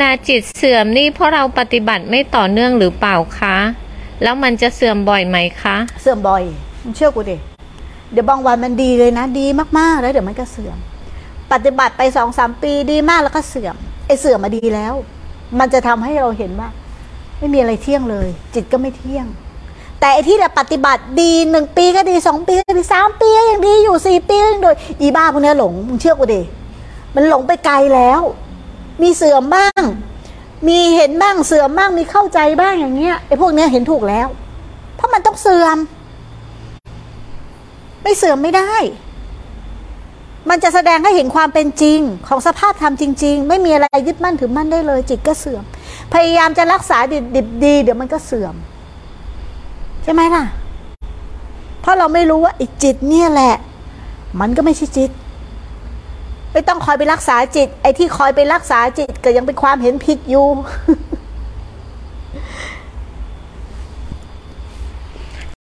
ลาจิตเสื่อมนี่เพราะเราปฏิบัติไม่ต่อเนื่องหรือเปล่าคะ แล้วมันจะเสื่อมบ่อยไหมคะ เสื่อมบ่อยมึงเชื่อกูดิเดี๋ยวบางวันมันดีเลยนะ ดีมากๆแล้วเดี๋ยวมันก็เสื่อม ปฏิบัติไปสองสามปีดีมากแล้วก็เสื่อมไอ้เสื่อมมาดีแล้ว มันจะทำให้เราเห็นว่า ไม่มีอะไรเที่ยงเลย จิตก็ไม่เที่ยง แต่ไอ้ที่เราปฏิบัติดีหนึ่งปีก็ดีสองปีก็ดีสามปีก็ยังดีอยู่สี่ปีก็ยังดยอีบ้าพวกเนี้ยหลงมึงเชื่อกูดิมันหลงไปไกลแล้ว มีเสื่อมบ้าง มีเห็นบ้างเสื่อมบ้างมีเข้าใจบ้างอย่างเงี้ยไอ้พวกเนี้ยเห็นถูกแล้ว เพราะมันต้องเสื่อม ไม่เสื่อมไม่ได้ มันจะแสดงให้เห็นความเป็นจริงของสภาพธรรมจริง ๆ ไม่มีอะไรยึดมั่นถือมั่นได้เลย จิตก็เสื่อม พยายามจะรักษาดิบดีเดี๋ยวมันก็เสื่อม ใช่ไหมล่ะ เพราะเราไม่รู้ว่าไอ้จิตเนี่ยแหละ มันก็ไม่ใช่จิต ไม่ต้องคอยไปรักษาจิต ไอ้ที่คอยไปรักษาจิตก็ยังเป็นความเห็นผิดอยู่